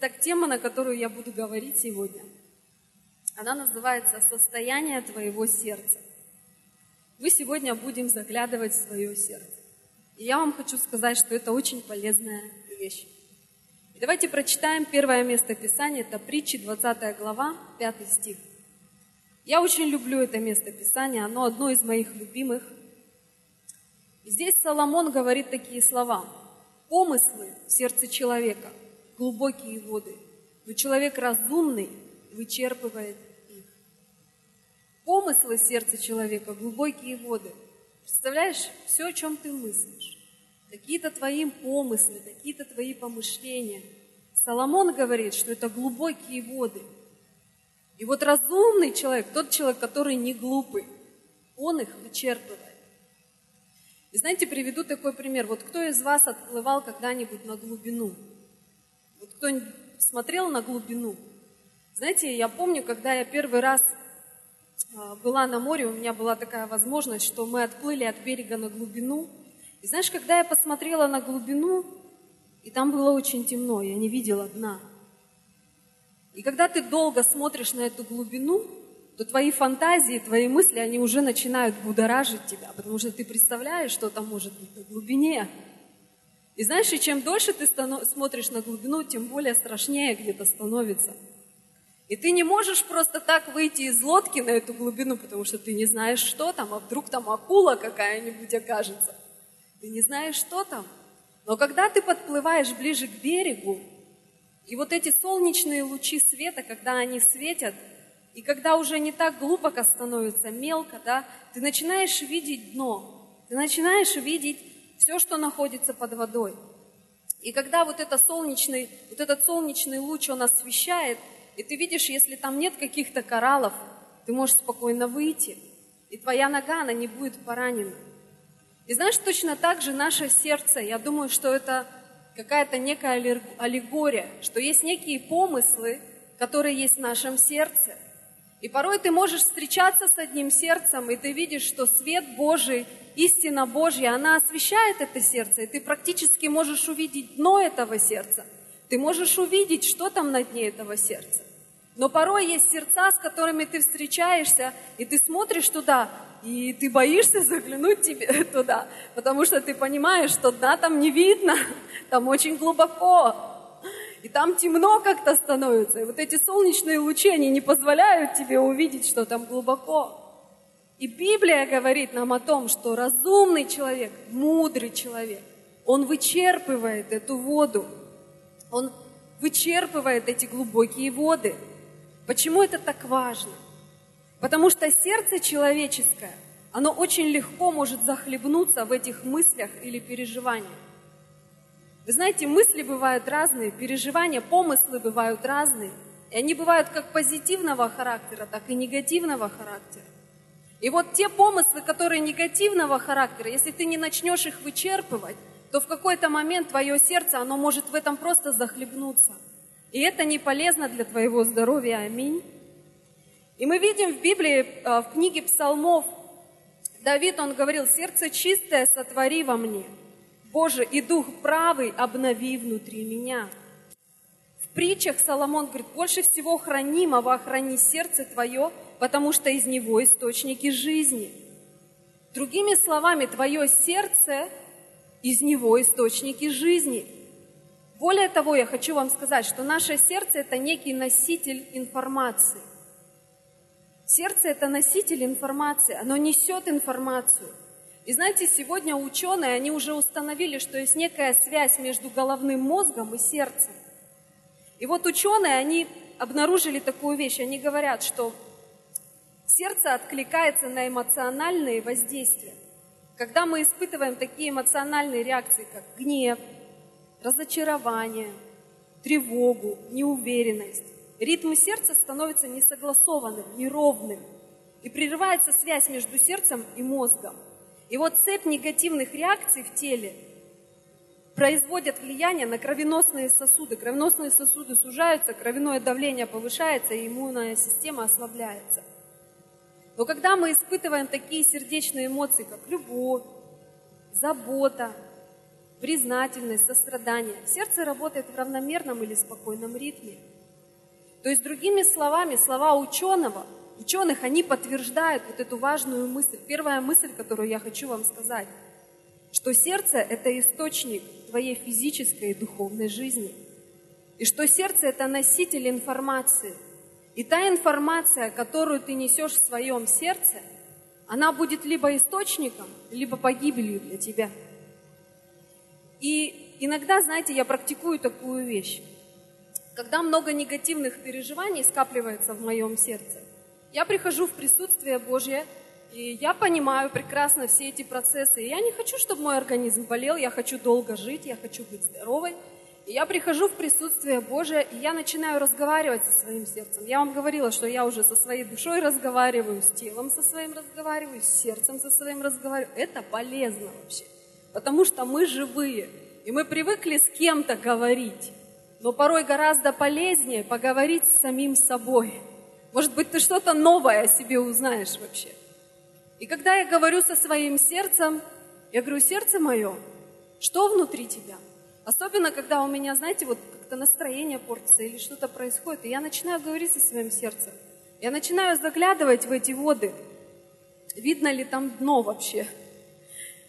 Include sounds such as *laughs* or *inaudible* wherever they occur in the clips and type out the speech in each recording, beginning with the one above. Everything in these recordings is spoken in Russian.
Итак, тема, на которую я буду говорить сегодня, она называется «Состояние твоего сердца». Мы сегодня будем заглядывать в свое сердце. И я вам хочу сказать, что это очень полезная вещь. И давайте прочитаем первое место Писания, это притчи, 20 глава, 5 стих. Я очень люблю это место Писания, оно одно из моих любимых. И здесь Соломон говорит такие слова. «Помыслы в сердце человека – глубокие воды, но человек разумный вычерпывает их. Помыслы сердца человека – глубокие воды. Представляешь, все, о чем ты мыслишь, какие-то твои помыслы, какие-то твои помышления. Соломон говорит, что это глубокие воды. И вот разумный человек, тот человек, который не глупый, он их вычерпывает. И знаете, приведу такой пример. Вот кто из вас отплывал когда-нибудь на глубину? Вот кто смотрел на глубину? Знаете, я помню, когда я первый раз а, была на море, у меня была такая возможность, что мы отплыли от берега на глубину. И знаешь, когда я посмотрела на глубину, и там было очень темно, я не видела дна. И когда ты долго смотришь на эту глубину, то твои фантазии, твои мысли, они уже начинают будоражить тебя, потому что ты представляешь, что там может быть на глубине. И знаешь, и чем дольше ты смотришь на глубину, тем более страшнее где-то становится. И ты не можешь просто так выйти из лодки на эту глубину, потому что ты не знаешь, что там, а вдруг там акула какая-нибудь окажется. Ты не знаешь, что там. Но когда ты подплываешь ближе к берегу, и вот эти солнечные лучи света, когда они светят, и когда уже не так глубоко становится, мелко, да, ты начинаешь видеть дно, ты начинаешь видеть все, что находится под водой. И когда вот, это солнечный, вот этот солнечный луч, он освещает, и ты видишь, если там нет каких-то кораллов, ты можешь спокойно выйти, и твоя нога, она не будет поранена. И знаешь, точно так же наше сердце, я думаю, что это какая-то некая аллегория, что есть некие помыслы, которые есть в нашем сердце. И порой ты можешь встречаться с одним сердцем, и ты видишь, что свет Божий истина Божья, она освещает это сердце, и ты практически можешь увидеть дно этого сердца. Ты можешь увидеть, что там на дне этого сердца. Но порой есть сердца, с которыми ты встречаешься, и ты смотришь туда, и ты боишься заглянуть тебе *laughs* туда, потому что ты понимаешь, что дна там не видно, *laughs* там очень глубоко, и там темно как-то становится. И вот эти солнечные лучи, они не позволяют тебе увидеть, что там глубоко. И Библия говорит нам о том, что разумный человек, мудрый человек, он вычерпывает эту воду, он вычерпывает эти глубокие воды. Почему это так важно? Потому что сердце человеческое, оно очень легко может захлебнуться в этих мыслях или переживаниях. Вы знаете, мысли бывают разные, переживания, помыслы бывают разные. И они бывают как позитивного характера, так и негативного характера. И вот те помыслы, которые негативного характера, если ты не начнешь их вычерпывать, то в какой-то момент твое сердце, оно может в этом просто захлебнуться. И это не полезно для твоего здоровья. Аминь. И мы видим в Библии, э, в книге псалмов, Давид, он говорил, «Сердце чистое сотвори во мне, Боже, и дух правый обнови внутри меня». В притчах Соломон говорит, «Больше всего хранимого охрани сердце твое, потому что из него источники жизни. Другими словами, твое сердце, из него источники жизни. Более того, я хочу вам сказать, что наше сердце – это некий носитель информации. Сердце – это носитель информации, оно несет информацию. И знаете, сегодня ученые, они уже установили, что есть некая связь между головным мозгом и сердцем. И вот ученые, они обнаружили такую вещь, они говорят, что Сердце откликается на эмоциональные воздействия. Когда мы испытываем такие эмоциональные реакции, как гнев, разочарование, тревогу, неуверенность, ритм сердца становится несогласованным, неровным, и прерывается связь между сердцем и мозгом. И вот цепь негативных реакций в теле производят влияние на кровеносные сосуды. Кровеносные сосуды сужаются, кровяное давление повышается, и иммунная система ослабляется. Но когда мы испытываем такие сердечные эмоции, как любовь, забота, признательность, сострадание. Сердце работает в равномерном или спокойном ритме. То есть, другими словами, слова ученого, ученых, они подтверждают вот эту важную мысль. Первая мысль, которую я хочу вам сказать, что сердце – это источник твоей физической и духовной жизни. И что сердце – это носитель информации. И та информация, которую ты несешь в своем сердце, она будет либо источником, либо погибелью для тебя. И иногда, знаете, я практикую такую вещь. Когда много негативных переживаний скапливается в моем сердце, я прихожу в присутствие Божье, и я понимаю прекрасно все эти процессы. И я не хочу, чтобы мой организм болел, я хочу долго жить, я хочу быть здоровой. Я прихожу в присутствие Божие, и я начинаю разговаривать со своим сердцем. Я вам говорила, что я уже со своей душой разговариваю, с телом со своим разговариваю, с сердцем со своим разговариваю. Это полезно вообще, потому что мы живые, и мы привыкли с кем-то говорить. Но порой гораздо полезнее поговорить с самим собой. Может быть, ты что-то новое о себе узнаешь вообще. И когда я говорю со своим сердцем, я говорю, сердце мое, что внутри тебя? Особенно, когда у меня, знаете, вот как-то настроение портится или что-то происходит, и я начинаю говорить со своим сердцем. Я начинаю заглядывать в эти воды, видно ли там дно вообще.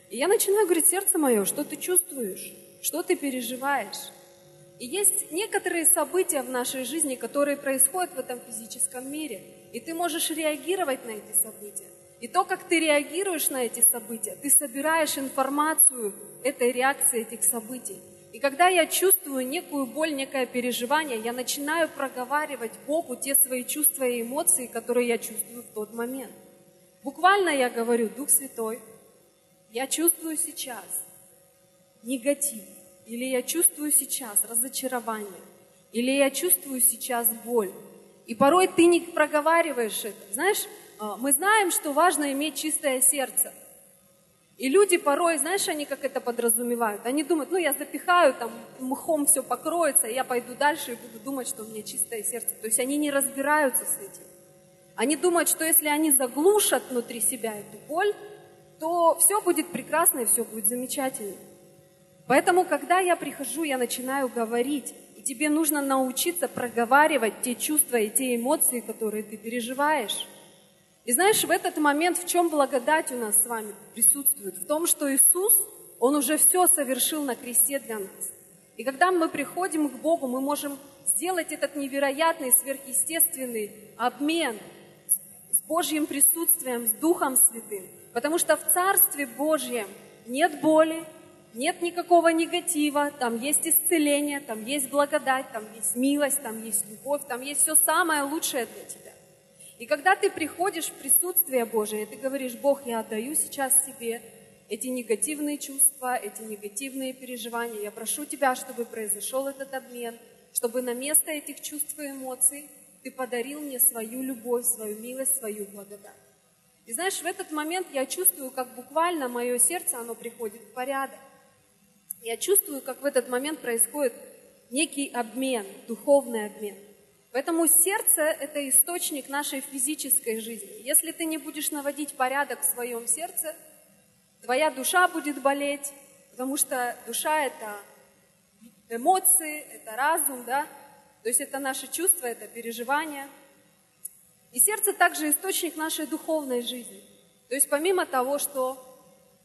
И я начинаю говорить, сердце мое, что ты чувствуешь, что ты переживаешь. И есть некоторые события в нашей жизни, которые происходят в этом физическом мире. И ты можешь реагировать на эти события. И то, как ты реагируешь на эти события, ты собираешь информацию этой реакции, этих событий. И когда я чувствую некую боль, некое переживание, я начинаю проговаривать Богу те свои чувства и эмоции, которые я чувствую в тот момент. Буквально я говорю, Дух Святой, я чувствую сейчас негатив, или я чувствую сейчас разочарование, или я чувствую сейчас боль. И порой ты не проговариваешь это. Знаешь, а, мы знаем, что важно иметь чистое сердце. И люди порой, знаешь, они как это подразумевают? Они думают, ну я запихаю, там мхом все покроется, я пойду дальше и буду думать, что у меня чистое сердце. То есть они не разбираются с этим. Они думают, что если они заглушат внутри себя эту боль, то все будет прекрасно и все будет замечательно. Поэтому, когда я прихожу, я начинаю говорить, и тебе нужно научиться проговаривать те чувства и те эмоции, которые ты переживаешь. И знаешь, в этот момент в чем благодать у нас с вами присутствует? В том, что Иисус, Он уже все совершил на кресте для нас. И когда мы приходим к Богу, мы можем сделать этот невероятный, сверхъестественный обмен с Божьим присутствием, с Духом Святым. Потому что в Царстве Божьем нет боли, нет никакого негатива, там есть исцеление, там есть благодать, там есть милость, там есть любовь, там есть все самое лучшее для тебя. И когда ты приходишь в присутствие Божие, ты говоришь, Бог, я отдаю сейчас себе эти негативные чувства, эти негативные переживания. Я прошу Тебя, чтобы произошел этот обмен, чтобы на место этих чувств и эмоций Ты подарил мне свою любовь, свою милость, свою благодать. И знаешь, в этот момент я чувствую, как буквально мое сердце, оно приходит в порядок. Я чувствую, как в этот момент происходит некий обмен, духовный обмен. Поэтому сердце – это источник нашей физической жизни. Если ты не будешь наводить порядок в своем сердце, твоя душа будет болеть, потому что душа – это эмоции, это разум, да? То есть это наши чувства, это переживания. И сердце также источник нашей духовной жизни. То есть помимо того, что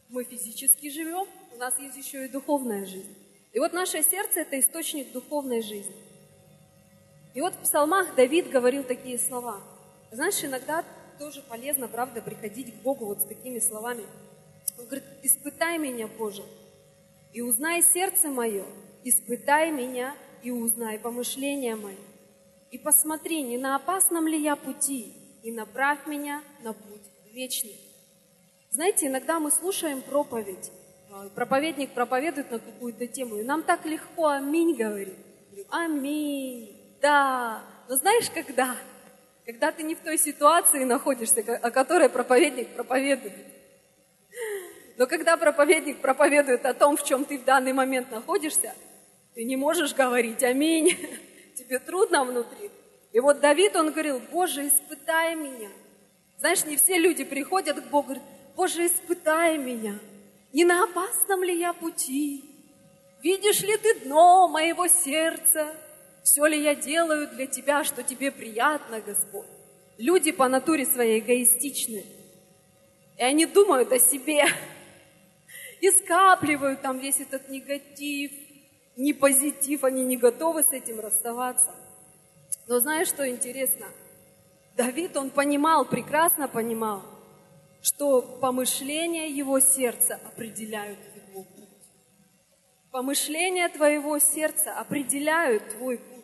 мы физически живем, у нас есть еще и духовная жизнь. И вот наше сердце – это источник духовной жизни. И вот в псалмах Давид говорил такие слова. Знаешь, иногда тоже полезно, правда, приходить к Богу вот с такими словами. Он говорит, испытай меня, Боже, и узнай сердце мое, испытай меня и узнай помышления мои. И посмотри, не на опасном ли я пути, и направь меня на путь вечный. Знаете, иногда мы слушаем проповедь, а, проповедник проповедует на какую-то тему, и нам так легко аминь говорит. Аминь, да. Но знаешь, когда? Когда ты не в той ситуации находишься, о которой проповедник проповедует. Но когда проповедник проповедует о том, в чем ты в данный момент находишься, ты не можешь говорить аминь. *laughs* Тебе трудно внутри. И вот Давид, он говорил, Боже, испытай меня. Знаешь, не все люди приходят к Богу и говорят, Боже, испытай меня. Не на опасном ли я пути? Видишь ли ты дно моего сердца? Все ли я делаю для тебя, что тебе приятно, Господь? Люди по натуре своей эгоистичны. И они думают о себе. И скапливают там весь этот негатив, не позитив. Они не готовы с этим расставаться. Но знаешь, что интересно? Давид, он понимал, прекрасно понимал, что помышления его сердца определяют его путь. Помышления твоего сердца определяют твой путь.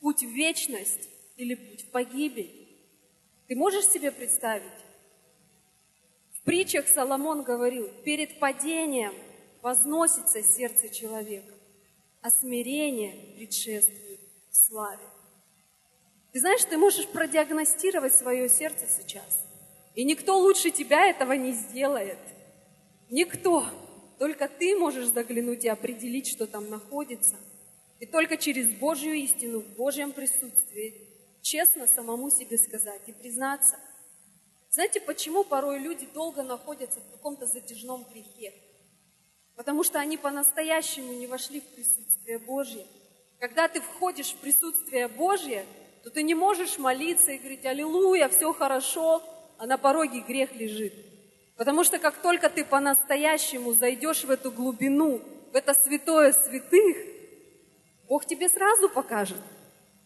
Путь в вечность или путь в погибель. Ты можешь себе представить? В притчах Соломон говорил, перед падением возносится сердце человека, а смирение предшествует славе. Ты знаешь, ты можешь продиагностировать свое сердце сейчас. И никто лучше тебя этого не сделает. Никто. Только ты можешь заглянуть и определить, что там находится. И только через Божью истину, в Божьем присутствии, честно самому себе сказать и признаться. Знаете, почему порой люди долго находятся в каком-то затяжном грехе? Потому что они по-настоящему не вошли в присутствие Божье. Когда ты входишь в присутствие Божье, то ты не можешь молиться и говорить «Аллилуйя, все хорошо», а на пороге грех лежит. Потому что как только ты по-настоящему зайдешь в эту глубину, в это святое святых, Бог тебе сразу покажет.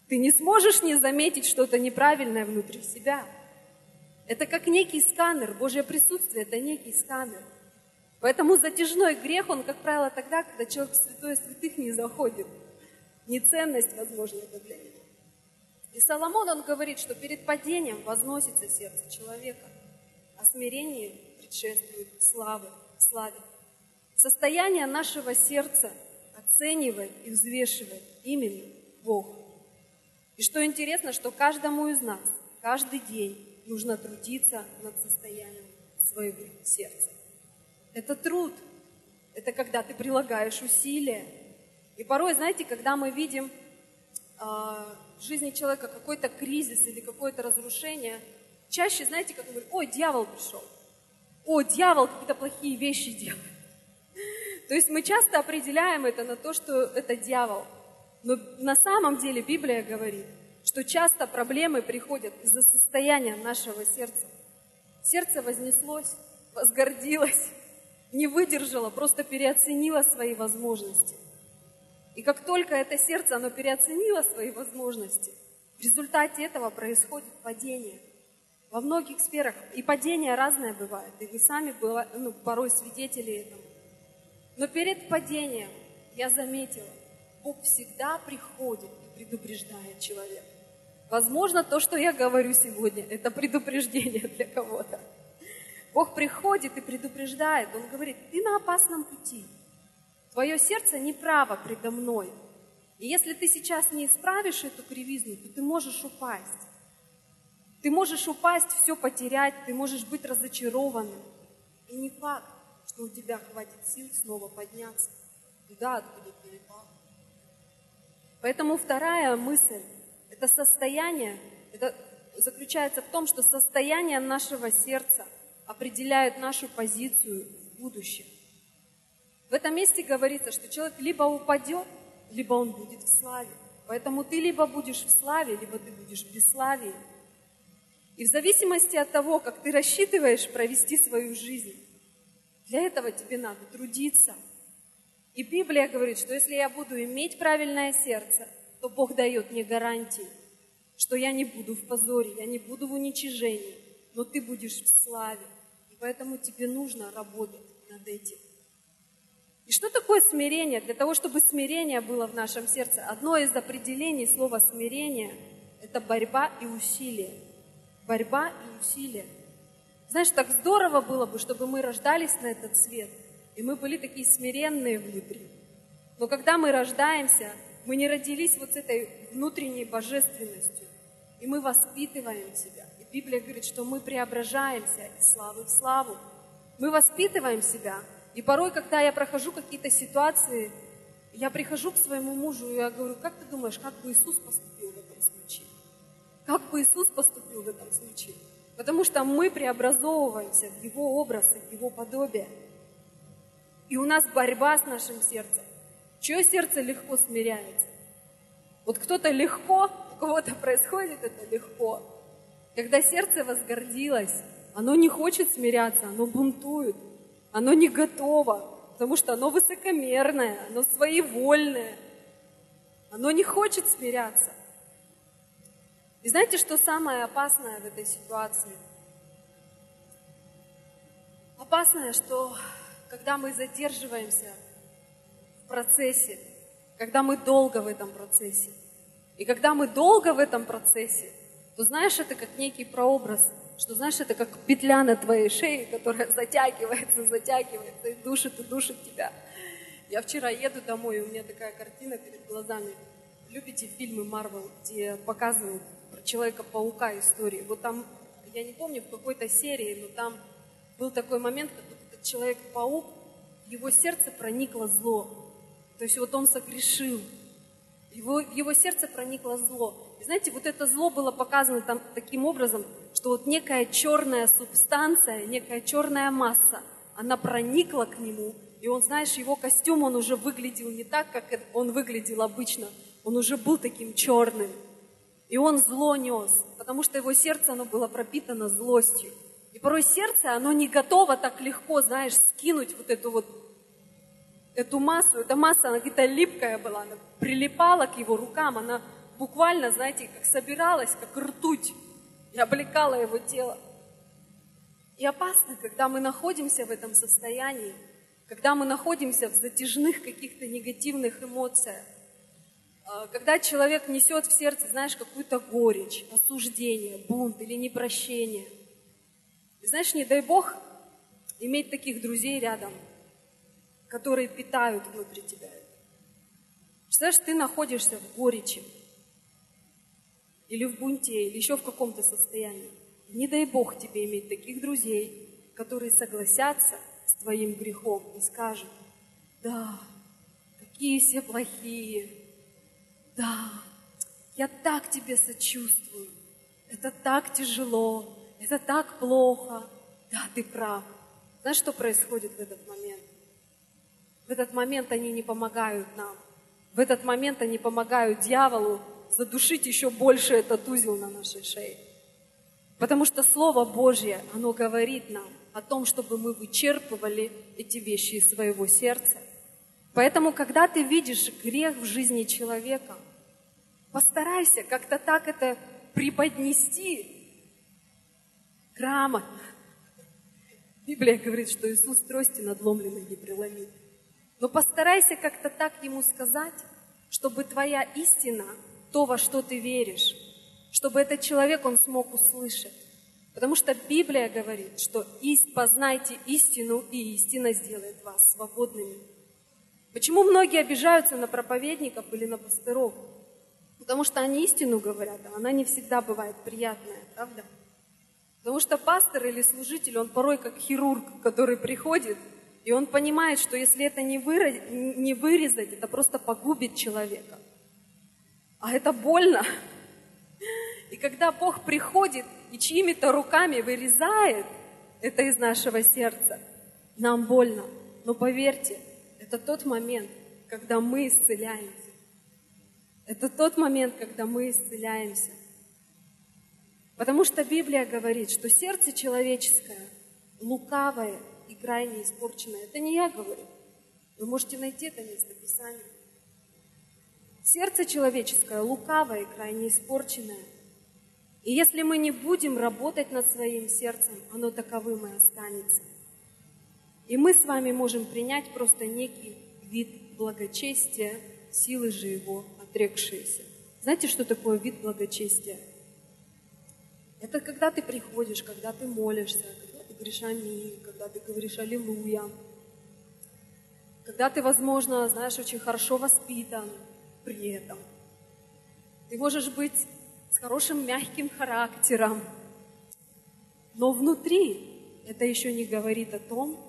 Ты не сможешь не заметить что-то неправильное внутри себя. Это как некий сканер. Божье присутствие – это некий сканер. Поэтому затяжной грех, он, как правило, тогда, когда человек в святое святых не заходит. Не ценность, возможно, это для него. И Соломон, он говорит, что перед падением возносится сердце человека, а смирение предшествует славы, славе. Состояние нашего сердца оценивает и взвешивает именно Бог. И что интересно, что каждому из нас каждый день нужно трудиться над состоянием своего сердца. Это труд. Это когда ты прилагаешь усилия. И порой, знаете, когда мы видим а, в жизни человека какой-то кризис или какое-то разрушение, чаще, знаете, как он говорит, ой, дьявол пришел, о, дьявол какие-то плохие вещи делает. То есть мы часто определяем это на то, что это дьявол. Но на самом деле Библия говорит, что часто проблемы приходят из-за состояния нашего сердца. Сердце вознеслось, возгордилось, не выдержало, просто переоценило свои возможности. И как только это сердце, оно переоценило свои возможности, в результате этого происходит падение. Во многих сферах. И падение разное бывает. И вы сами были, ну, порой свидетели этому. Но перед падением я заметила, Бог всегда приходит и предупреждает человека. Возможно, то, что я говорю сегодня, это предупреждение для кого-то. Бог приходит и предупреждает. Он говорит, ты на опасном пути. Твое сердце неправо предо мной. И если ты сейчас не исправишь эту кривизну, то ты можешь упасть. Ты можешь упасть, все потерять, ты можешь быть разочарованным. И не факт, что у тебя хватит сил снова подняться туда, откуда ты упал. Поэтому вторая мысль – это состояние, это заключается в том, что состояние нашего сердца определяет нашу позицию в будущем. В этом месте говорится, что человек либо упадет, либо он будет в славе. Поэтому ты либо будешь в славе, либо ты будешь в бесславии. И в зависимости от того, как ты рассчитываешь провести свою жизнь, для этого тебе надо трудиться. И Библия говорит, что если я буду иметь правильное сердце, то Бог дает мне гарантии, что я не буду в позоре, я не буду в уничижении, но ты будешь в славе. И поэтому тебе нужно работать над этим. И что такое смирение? Для того, чтобы смирение было в нашем сердце, одно из определений слова смирение – это борьба и усилие. Борьба и усилие. Знаешь, так здорово было бы, чтобы мы рождались на этот свет, и мы были такие смиренные внутри. Но когда мы рождаемся, мы не родились вот с этой внутренней божественностью, и мы воспитываем себя. И Библия говорит, что мы преображаемся из славы в славу. Мы воспитываем себя – и порой, когда я прохожу какие-то ситуации, я прихожу к своему мужу, и я говорю, как ты думаешь, как бы Иисус поступил в этом случае? Как бы Иисус поступил в этом случае? Потому что мы преобразовываемся в Его образ и в Его подобие. И у нас борьба с нашим сердцем. Чье сердце легко смиряется? Вот кто-то легко, у кого-то происходит это легко. Когда сердце возгордилось, оно не хочет смиряться, оно бунтует, оно не готово, потому что оно высокомерное, оно своевольное, оно не хочет смиряться. И знаете, что самое опасное в этой ситуации? Опасное, что когда мы задерживаемся в процессе, когда мы долго в этом процессе, и когда мы долго в этом процессе, то знаешь, это как некий прообраз, что знаешь, это как петля на твоей шее, которая *laughs* затягивается, затягивается и душит и душит тебя. Я вчера еду домой, и у меня такая картина перед глазами. Любите фильмы Марвел, где показывают Человека-паука истории? Вот там, я не помню, в какой-то серии, но там был такой момент, как вот этот Человек-паук, его сердце проникло зло. То есть вот он согрешил. Его, его сердце проникло зло. И знаете, вот это зло было показано там таким образом, что вот некая черная субстанция, некая черная масса, она проникла к нему, и он, знаешь, его костюм, он уже выглядел не так, как он выглядел обычно. Он уже был таким черным. И он зло нес, потому что его сердце, оно было пропитано злостью. И порой сердце, оно не готово так легко, знаешь, скинуть вот эту вот эту массу. Эта масса, она где-то липкая была, она прилипала к его рукам, она буквально, знаете, как собиралась, как ртуть, и облекала его тело. И опасно, когда мы находимся в этом состоянии, когда мы находимся в затяжных каких-то негативных эмоциях, когда человек несет в сердце, знаешь, какую-то горечь, осуждение, бунт или непрощение. И знаешь, не дай Бог иметь таких друзей рядом, которые питают внутри тебя. Представляешь, ты находишься в горечи, или в бунте, или еще в каком-то состоянии. Не дай Бог тебе иметь таких друзей, которые согласятся с твоим грехом и скажут, да, какие все плохие, да, я так тебе сочувствую, это так тяжело, это так плохо, да, ты прав. Знаешь, что происходит в этот момент? В этот момент они не помогают нам. В этот момент они помогают дьяволу задушить еще больше этот узел на нашей шее. Потому что Слово Божье, оно говорит нам о том, чтобы мы вычерпывали эти вещи из своего сердца. Поэтому, когда ты видишь грех в жизни человека, постарайся как-то так это преподнести грамотно. Библия говорит, что Иисус трости надломленной не преломит. Но постарайся как-то так ему сказать, чтобы твоя истина то, во что ты веришь, чтобы этот человек, он смог услышать. Потому что Библия говорит, что познайте истину, и истина сделает вас свободными. Почему многие обижаются на проповедников или на пастыров? Потому что они истину говорят, а она не всегда бывает приятная, правда? Потому что пастор или служитель, он порой как хирург, который приходит, и он понимает, что если это не, вырезать, это просто погубит человека. А это больно. И когда Бог приходит и чьими-то руками вырезает это из нашего сердца, нам больно. Но поверьте, это тот момент, когда мы исцеляемся. Это тот момент, когда мы исцеляемся. Потому что Библия говорит, что сердце человеческое лукавое и крайне испорченное. Это не я говорю. Вы можете найти это место Писания. Сердце человеческое лукавое и крайне испорченное. И если мы не будем работать над своим сердцем, оно таковым и останется. И мы с вами можем принять просто некий вид благочестия, силы же его отрекшиеся. Знаете, что такое вид благочестия? Это когда ты приходишь, когда ты молишься, когда ты говоришь аминь, когда ты говоришь аллилуйя, когда ты, возможно, знаешь, очень хорошо воспитан, при этом. Ты можешь быть с хорошим мягким характером, но внутри это еще не говорит о том,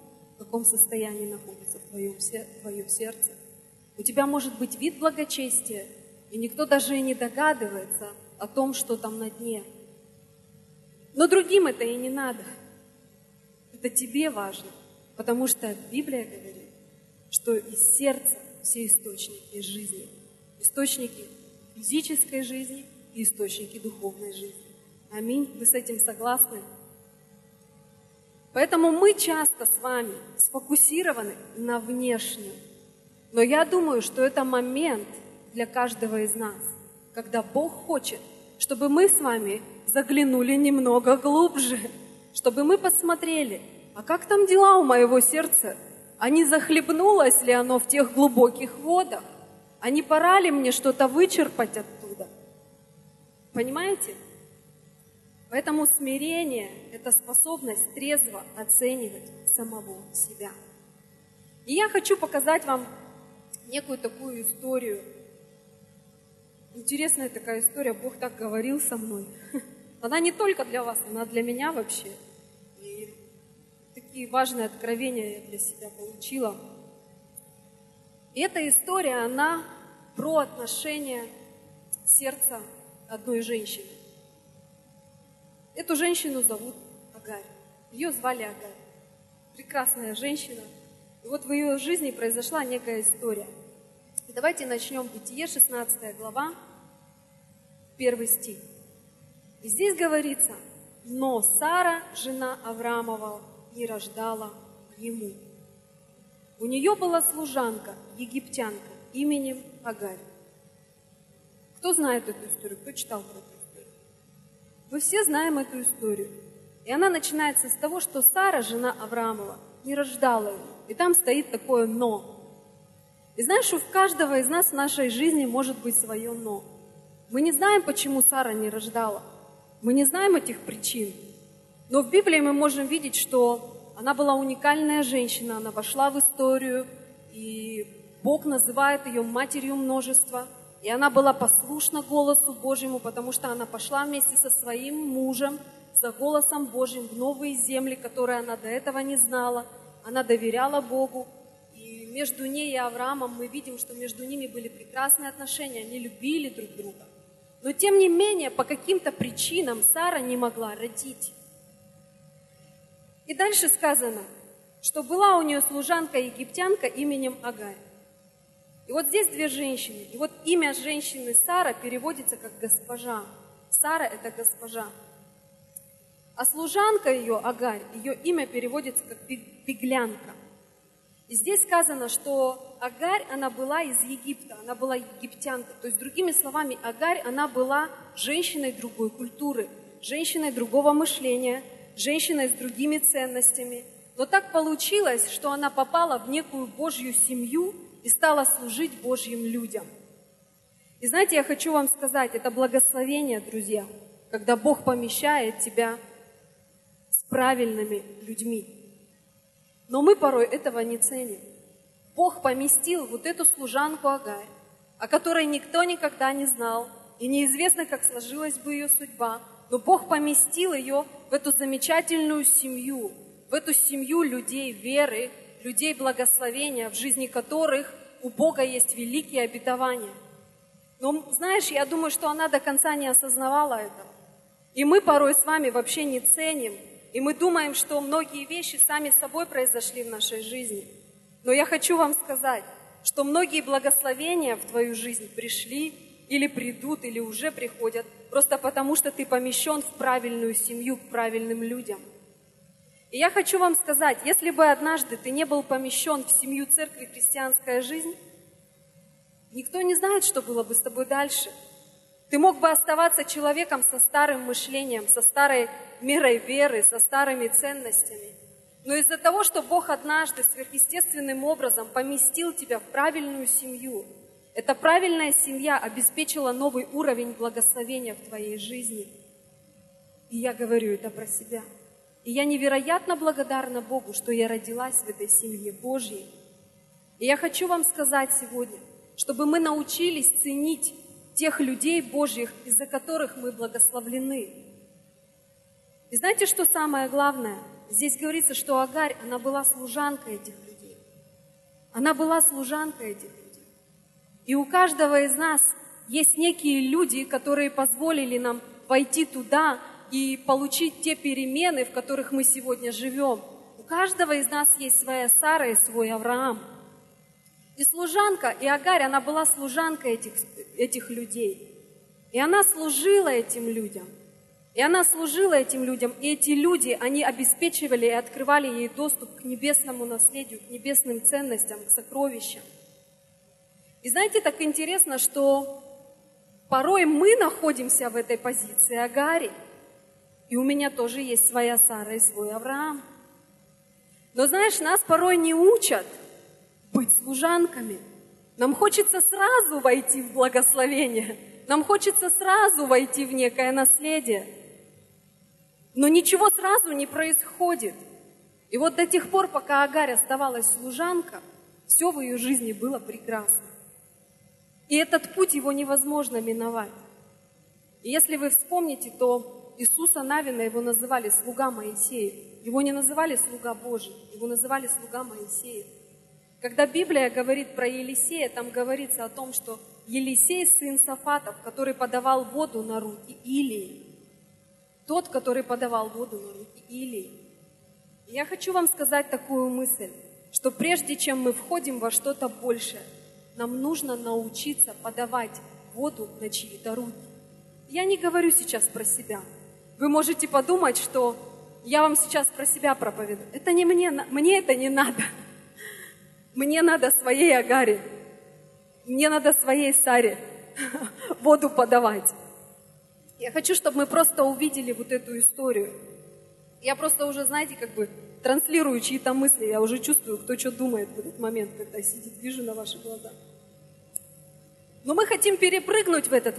каком состоянии находится в твоем, твое сердце. У тебя может быть вид благочестия, и никто даже и не догадывается о том, что там на дне. Но другим это и не надо. Это тебе важно, потому что Библия говорит, что из сердца все источники жизни. Источники физической жизни и источники духовной жизни. Аминь. Вы с этим согласны? Поэтому мы часто с вами сфокусированы на внешнем. Но я думаю, что это момент для каждого из нас, когда Бог хочет, чтобы мы с вами заглянули немного глубже, чтобы мы посмотрели, а как там дела у моего сердца? А не захлебнулось ли оно в тех глубоких водах? А не пора ли мне что-то вычерпать оттуда? Понимаете? Поэтому смирение – это способность трезво оценивать самого себя. И я хочу показать вам некую такую историю. Интересная такая история, Бог так говорил со мной. *laughs* Она не только для вас, она для меня вообще. И такие важные откровения я для себя получила. И эта история, она про отношение сердца одной женщины. Эту женщину зовут Агарь. Ее звали Агарь. Прекрасная женщина. И вот в ее жизни произошла некая история. И давайте начнем Бытие, 16 глава, первый стих. И здесь говорится, но Сара, жена Авраамова, не рождала ему. У нее была служанка, египтянка, именем Агарь. Кто знает эту историю? Кто читал про это? Мы все знаем эту историю. И она начинается с того, что Сара, жена Авраамова, не рождала его. И там стоит такое «но». И знаешь, у каждого из нас в нашей жизни может быть свое «но». Мы не знаем, почему Сара не рождала. Мы не знаем этих причин. Но в Библии мы можем видеть, что она была уникальная женщина, она вошла в историю, и Бог называет ее матерью множества – и она была послушна голосу Божьему, потому что она пошла вместе со своим мужем за голосом Божьим в новые земли, которые она до этого не знала. Она доверяла Богу. И между ней и Авраамом мы видим, что между ними были прекрасные отношения, они любили друг друга. Но тем не менее, по каким-то причинам Сара не могла родить. И дальше сказано, что была у нее служанка-египтянка именем Агарь. И вот здесь две женщины. И вот имя женщины Сара переводится как госпожа. Сара – это госпожа. А служанка ее, Агарь, ее имя переводится как беглянка. И здесь сказано, что Агарь, она была из Египта, она была египтянка. То есть, другими словами, Агарь, она была женщиной другой культуры, женщиной другого мышления, женщиной с другими ценностями. Но так получилось, что она попала в некую Божью семью, и стала служить Божьим людям. И знаете, я хочу вам сказать, это благословение, друзья, когда Бог помещает тебя с правильными людьми. Но мы порой этого не ценим. Бог поместил вот эту служанку Агарь, о которой никто никогда не знал, и неизвестно, как сложилась бы ее судьба, но Бог поместил ее в эту замечательную семью, в эту семью людей веры, людей благословения, в жизни которых у Бога есть великие обетования. Но знаешь, я думаю, что она до конца не осознавала этого. И мы порой с вами вообще не ценим, и мы думаем, что многие вещи сами собой произошли в нашей жизни. Но я хочу вам сказать, что многие благословения в твою жизнь пришли или придут, или уже приходят, просто потому что ты помещен в правильную семью, к правильным людям – и я хочу вам сказать, если бы однажды ты не был помещен в семью церкви христианская жизнь, никто не знает, что было бы с тобой дальше. Ты мог бы оставаться человеком со старым мышлением, со старой мерой веры, со старыми ценностями. Но из-за того, что Бог однажды сверхъестественным образом поместил тебя в правильную семью, эта правильная семья обеспечила новый уровень благословения в твоей жизни. И я говорю это про себя – и я невероятно благодарна Богу, что я родилась в этой семье Божьей. И я хочу вам сказать сегодня, чтобы мы научились ценить тех людей Божьих, из-за которых мы благословлены. И знаете, что самое главное? Здесь говорится, что Агарь, она была служанкой этих людей. Она была служанкой этих людей. И у каждого из нас есть некие люди, которые позволили нам войти туда, и получить те перемены, в которых мы сегодня живем. У каждого из нас есть своя Сара и свой Авраам. И служанка, и Агарь, она была служанкой этих, этих людей. И она служила этим людям. И она служила этим людям, и эти люди, они обеспечивали и открывали ей доступ к небесному наследию, к небесным ценностям, к сокровищам. И знаете, так интересно, что порой мы находимся в этой позиции Агари. И у меня тоже есть своя Сара и свой Авраам. Но знаешь, нас порой не учат быть служанками. Нам хочется сразу войти в благословение. Нам хочется сразу войти в некое наследие. Но ничего сразу не происходит. И вот до тех пор, пока Агарь оставалась служанка, все в ее жизни было прекрасно. И этот путь его невозможно миновать. И если вы вспомните, то Иисуса Навина его называли слуга Моисея. Его не называли слуга Божий, его называли слуга Моисея. Когда Библия говорит про Елисея, там говорится о том, что Елисей, сын Сафатов, который подавал воду на руки Илии, тот, который подавал воду на руки Илии. Я хочу вам сказать такую мысль, что прежде чем мы входим во что-то большее, нам нужно научиться подавать воду на чьи-то руки. Я не говорю сейчас про себя. Вы можете подумать, что я вам сейчас про себя проповедую. Это не мне, мне это не надо. Мне надо своей Агаре. Мне надо своей Саре *laughs* воду подавать. Я хочу, чтобы мы просто увидели вот эту историю. Я просто уже, знаете, как бы транслирую чьи-то мысли, я уже чувствую, кто что думает в этот момент, когда сидит, вижу на ваших глазах. Но мы хотим перепрыгнуть в этот,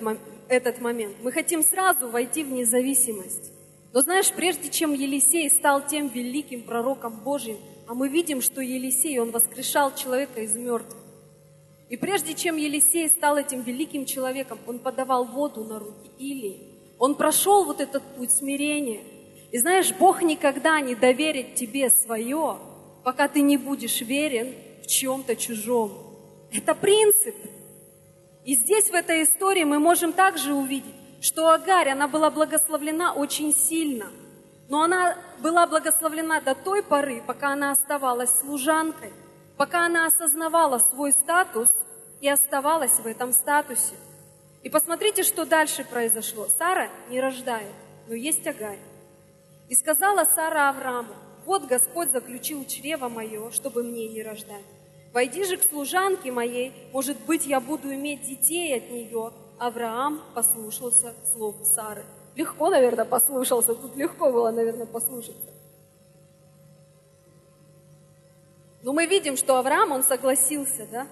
этот момент. Мы хотим сразу войти в независимость. Но знаешь, прежде чем Елисей стал тем великим пророком Божьим, а мы видим, что Елисей, он воскрешал человека из мертвых. И прежде чем Елисей стал этим великим человеком, он подавал воду на руки Илии. Он прошел вот этот путь смирения. И знаешь, Бог никогда не доверит тебе свое, пока ты не будешь верен в чем-то чужом. Это принцип. И здесь, в этой истории, мы можем также увидеть, что Агарь, она была благословлена очень сильно. Но она была благословлена до той поры, пока она оставалась служанкой – пока она осознавала свой статус и оставалась в этом статусе. И посмотрите, что дальше произошло. Сара не рождает, но есть Агарь. И сказала Сара Аврааму, вот Господь заключил чрево мое, чтобы мне не рождать. Войди же к служанке моей, может быть, я буду иметь детей от нее. Авраам послушался слов Сары. Легко, наверное, послушался. Тут легко было, наверное, послушаться. Но мы видим, что Авраам, он согласился, да?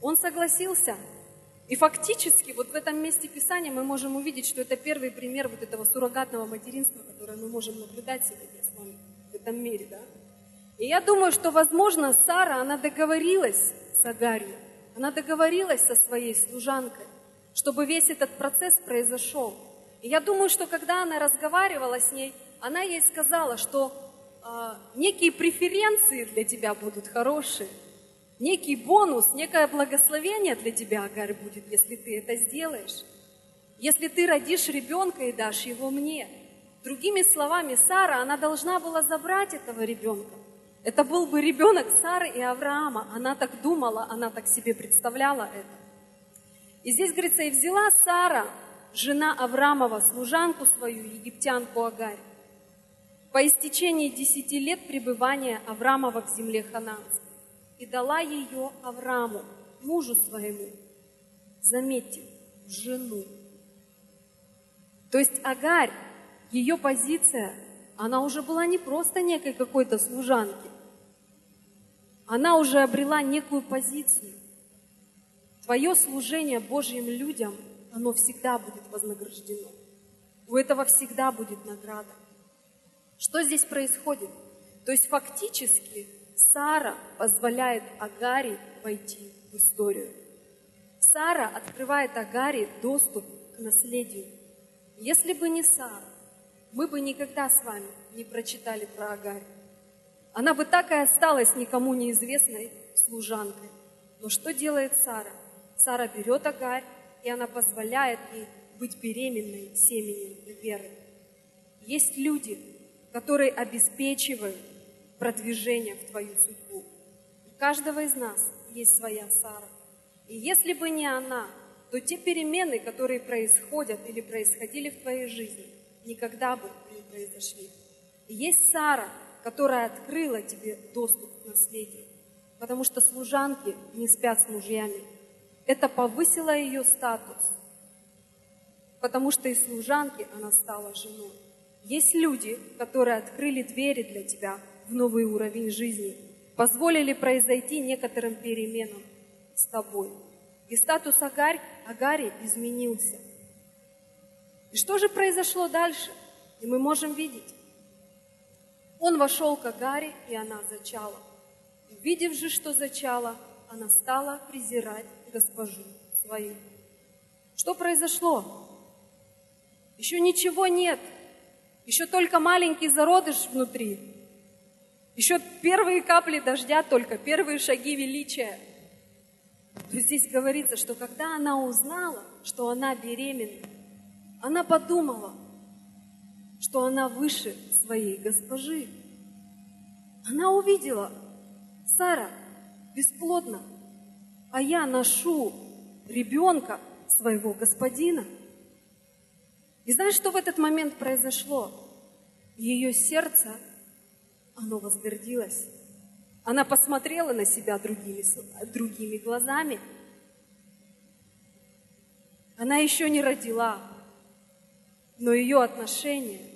Он согласился. И фактически вот в этом месте Писания мы можем увидеть, что это первый пример вот этого суррогатного материнства, которое мы можем наблюдать сегодня с вами в этом мире, да? И я думаю, что, возможно, Сара, она договорилась с Агарью, она договорилась со своей служанкой, чтобы весь этот процесс произошел. И я думаю, что когда она разговаривала с ней, она ей сказала, что а, некие преференции для тебя будут хорошие, некий бонус, некое благословение для тебя, Агарь, будет, если ты это сделаешь. Если ты родишь ребенка и дашь его мне. Другими словами, Сара, она должна была забрать этого ребенка. Это был бы ребенок Сары и Авраама. Она так думала, она так себе представляла это. И здесь говорится, и взяла Сара, жена Авраамова, служанку свою, египтянку Агарь, по истечении десяти лет пребывания Авраамова в земле Хананской и дала ее Аврааму, мужу своему. Заметьте, жену. То есть Агарь, ее позиция, она уже была не просто некой какой-то служанки. Она уже обрела некую позицию. Твое служение Божьим людям, оно всегда будет вознаграждено. У этого всегда будет награда. Что здесь происходит? То есть фактически Сара позволяет Агаре войти в историю. Сара открывает Агаре доступ к наследию. Если бы не Сара, мы бы никогда с вами не прочитали про Агарь. Она бы так и осталась никому неизвестной служанкой. Но что делает Сара? Сара берет Агарь, и она позволяет ей быть беременной семенем веры. Есть люди, которые обеспечивают продвижение в твою судьбу. У каждого из нас есть своя Сара. И если бы не она, то те перемены, которые происходят или происходили в твоей жизни, никогда бы не произошли. Есть Сара, которая открыла тебе доступ к наследию, потому что служанки не спят с мужьями. Это повысило ее статус, потому что из служанки она стала женой. Есть люди, которые открыли двери для тебя в новый уровень жизни, позволили произойти некоторым переменам с тобой. И статус Агарь, Агари изменился. И что же произошло дальше? И мы можем видеть. Он вошел к Агаре, и она зачала. Увидев же, что зачала, она стала презирать госпожу свою. Что произошло? Еще ничего нет. Еще только маленький зародыш внутри. Еще первые капли дождя только, первые шаги величия. То здесь говорится, что когда она узнала, что она беременна, она подумала, что она выше своей госпожи. Она увидела, Сара бесплодна, а я ношу ребенка своего господина. И знаешь, что в этот момент произошло? Ее сердце, оно возгордилось. Она посмотрела на себя другими, другими глазами. Она еще не родила, но ее отношение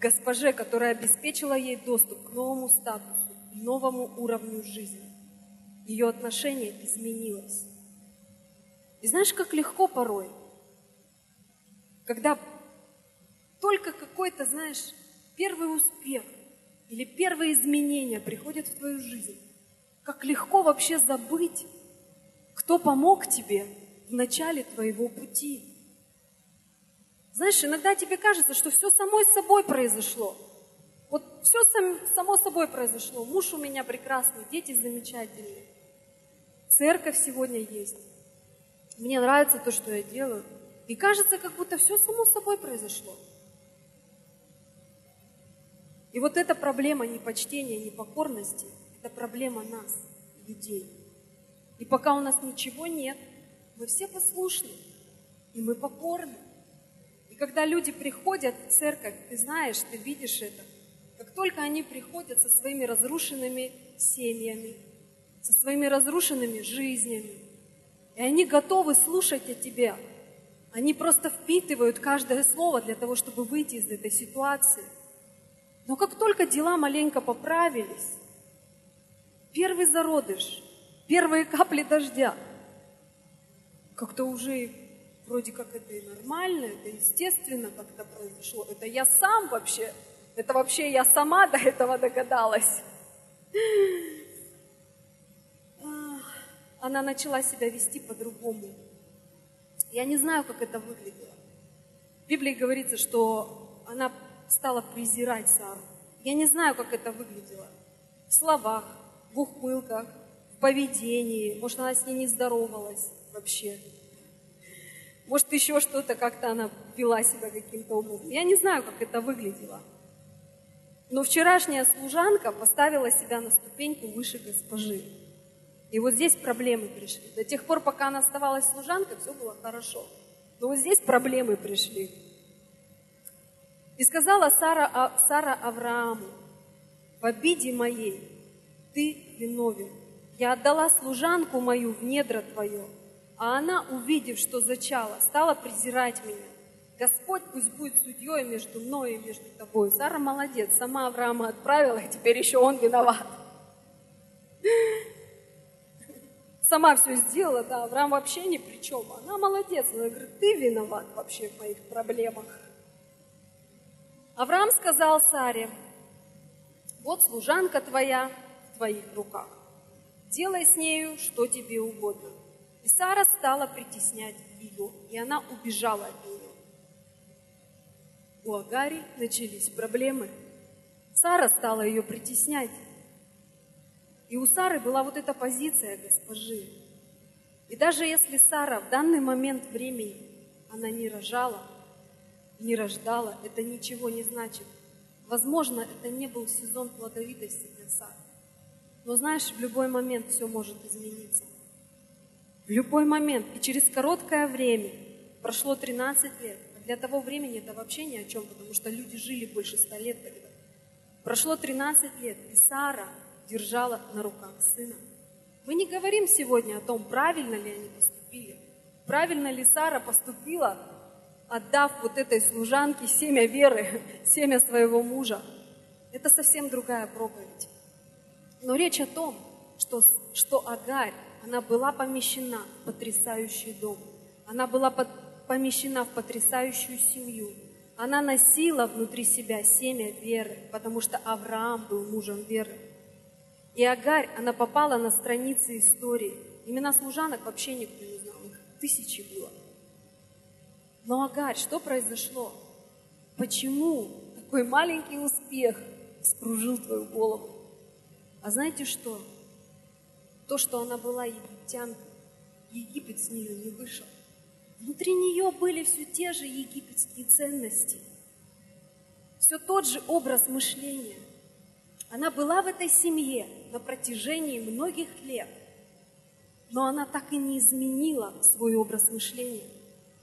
госпоже, которая обеспечила ей доступ к новому статусу, новому уровню жизни, ее отношение изменилось. И знаешь, как легко порой – когда только какой-то, знаешь, первый успех или первые изменения приходят в твою жизнь, как легко вообще забыть, кто помог тебе в начале твоего пути. Знаешь, иногда тебе кажется, что все само собой произошло. Вот все сам, само собой произошло. Муж у меня прекрасный, дети замечательные. Церковь сегодня есть. Мне нравится то, что я делаю. И кажется, как будто все само собой произошло. И вот эта проблема непочтения, непокорности, это проблема нас, людей. И пока у нас ничего нет, мы все послушны, и мы покорны. Когда люди приходят в церковь, ты знаешь, ты видишь это, как только они приходят со своими разрушенными семьями, со своими разрушенными жизнями, и они готовы слушать о тебе, они просто впитывают каждое слово для того, чтобы выйти из этой ситуации. Но как только дела маленько поправились, первый зародыш, первые капли дождя, как-то уже вроде как это и нормально, это естественно как-то произошло. Это я сам вообще, это вообще я сама до этого догадалась. Она начала себя вести по-другому. Я не знаю, как это выглядело. В Библии говорится, что она стала презирать Сару. Я не знаю, как это выглядело. В словах, в ухмылках, в поведении. Может, она с ней не здоровалась вообще. Может, еще что-то, как-то она вела себя каким-то образом. Я не знаю, как это выглядело. Но вчерашняя служанка поставила себя на ступеньку выше госпожи. И вот здесь проблемы пришли. До тех пор, пока она оставалась служанкой, все было хорошо. Но вот здесь проблемы пришли. И сказала Сара, а, Сара Аврааму, в обиде моей ты виновен. Я отдала служанку мою в недра твое, а она, увидев, что зачала, стала презирать меня. Господь пусть будет судьей между мной и между тобой. Сара молодец, сама Авраама отправила, и теперь еще он виноват сама все сделала, да, Авраам вообще ни при чем. Она молодец, она говорит, ты виноват вообще в моих проблемах. Авраам сказал Саре, вот служанка твоя в твоих руках, делай с нею, что тебе угодно. И Сара стала притеснять ее, и она убежала от нее. У Агари начались проблемы. Сара стала ее притеснять. И у Сары была вот эта позиция госпожи. И даже если Сара в данный момент времени, она не рожала, не рождала, это ничего не значит. Возможно, это не был сезон плодовитости для Сары. Но знаешь, в любой момент все может измениться. В любой момент. И через короткое время, прошло 13 лет, для того времени это вообще ни о чем, потому что люди жили больше 100 лет тогда. Прошло 13 лет, и Сара держала на руках сына. Мы не говорим сегодня о том, правильно ли они поступили. Правильно ли Сара поступила, отдав вот этой служанке семя веры, *laughs* семя своего мужа. Это совсем другая проповедь. Но речь о том, что, что Агарь, она была помещена в потрясающий дом. Она была под, помещена в потрясающую семью. Она носила внутри себя семя веры, потому что Авраам был мужем веры. И Агарь, она попала на страницы истории. Имена служанок вообще никто не знал, их тысячи было. Но Агарь, что произошло? Почему такой маленький успех скружил твою голову? А знаете что? То, что она была египтянкой, Египет с нее не вышел. Внутри нее были все те же египетские ценности, все тот же образ мышления. Она была в этой семье на протяжении многих лет, но она так и не изменила свой образ мышления.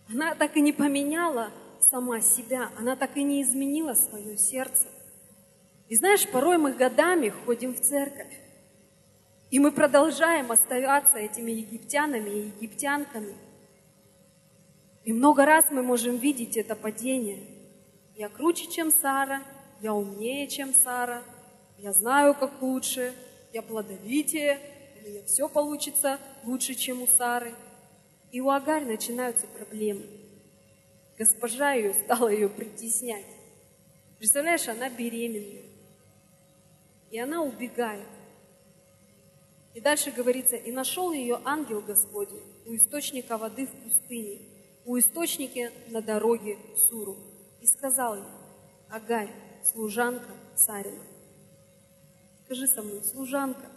Она так и не поменяла сама себя, она так и не изменила свое сердце. И знаешь, порой мы годами ходим в церковь, и мы продолжаем оставаться этими египтянами и египтянками. И много раз мы можем видеть это падение. Я круче, чем Сара, я умнее, чем Сара, я знаю, как лучше, я плодовитее, у меня все получится лучше, чем у Сары – и у Агарь начинаются проблемы. Госпожа ее стала ее притеснять. Представляешь, она беременная. И она убегает. И дальше говорится, и нашел ее ангел Господень у источника воды в пустыне, у источника на дороге Суру. И сказал ей, Агарь, служанка царина. Скажи со мной, служанка.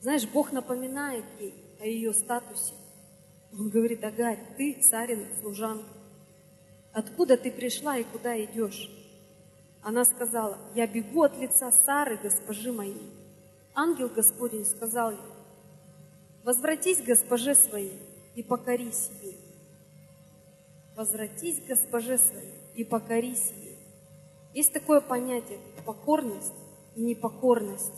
Знаешь, Бог напоминает ей, о ее статусе. Он говорит, Агарь, ты царин, служанка. Откуда ты пришла и куда идешь? Она сказала, я бегу от лица Сары, госпожи моей. Ангел Господень сказал ей, возвратись госпоже своей и покорись ей. Возвратись госпоже своей и покорись ей. Есть такое понятие покорность и непокорность.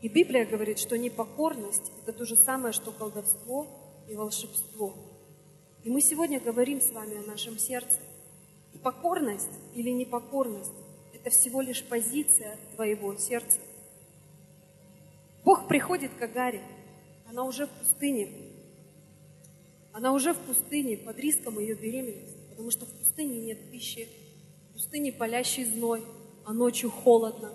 И Библия говорит, что непокорность – это то же самое, что колдовство и волшебство. И мы сегодня говорим с вами о нашем сердце. И покорность или непокорность – это всего лишь позиция твоего сердца. Бог приходит к Агаре, она уже в пустыне. Она уже в пустыне под риском ее беременности, потому что в пустыне нет пищи, в пустыне палящий зной, а ночью холодно.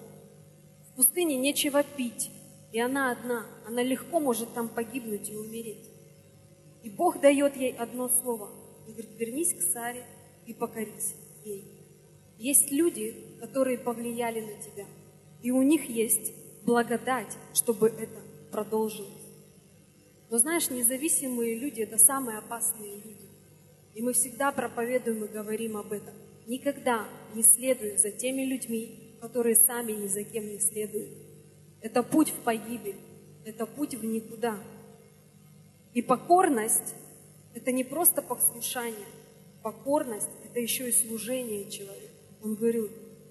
В пустыне нечего пить, и она одна, она легко может там погибнуть и умереть. И Бог дает ей одно слово. Он говорит, вернись к Саре и покорись ей. Есть люди, которые повлияли на тебя, и у них есть благодать, чтобы это продолжилось. Но знаешь, независимые люди – это самые опасные люди. И мы всегда проповедуем и говорим об этом. Никогда не следуй за теми людьми, которые сами ни за кем не следуют. Это путь в погибель, это путь в никуда. И покорность – это не просто послушание. Покорность – это еще и служение человеку. Он говорил,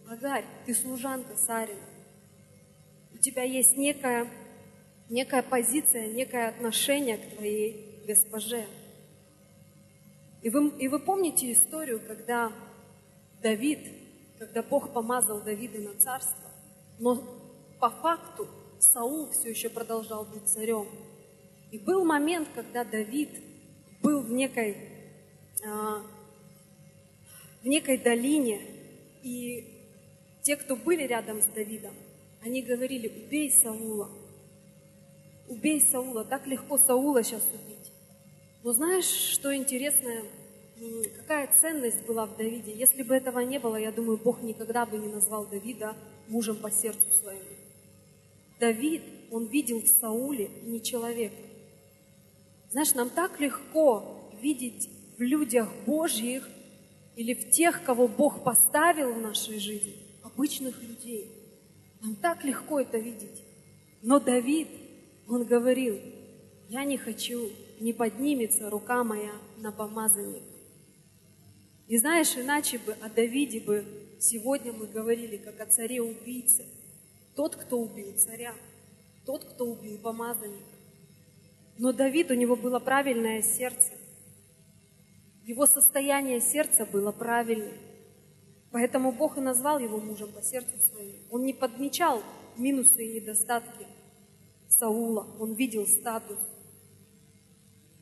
Агарь, ты служанка Сарина. Тебя есть некая, некая позиция, некое отношение к твоей госпоже. И вы, и вы помните историю, когда Давид, когда Бог помазал Давида на царство, но по факту Саул все еще продолжал быть царем. И был момент, когда Давид был в некой, а, в некой долине, и те, кто были рядом с Давидом, они говорили, убей Саула, убей Саула, так легко Саула сейчас убить. Но знаешь, что интересное, какая ценность была в Давиде? Если бы этого не было, я думаю, Бог никогда бы не назвал Давида мужем по сердцу своему. Давид, он видел в Сауле не человека. Знаешь, нам так легко видеть в людях Божьих или в тех, кого Бог поставил в нашей жизни, обычных людей. Нам так легко это видеть. Но Давид, он говорил, я не хочу, не поднимется рука моя на помазанника. И знаешь, иначе бы о Давиде бы сегодня мы говорили, как о царе-убийце. Тот, кто убил царя, тот, кто убил помазанника. Но Давид, у него было правильное сердце. Его состояние сердца было правильное. Поэтому Бог и назвал его мужем по сердцу своему. Он не подмечал минусы и недостатки Саула. Он видел статус.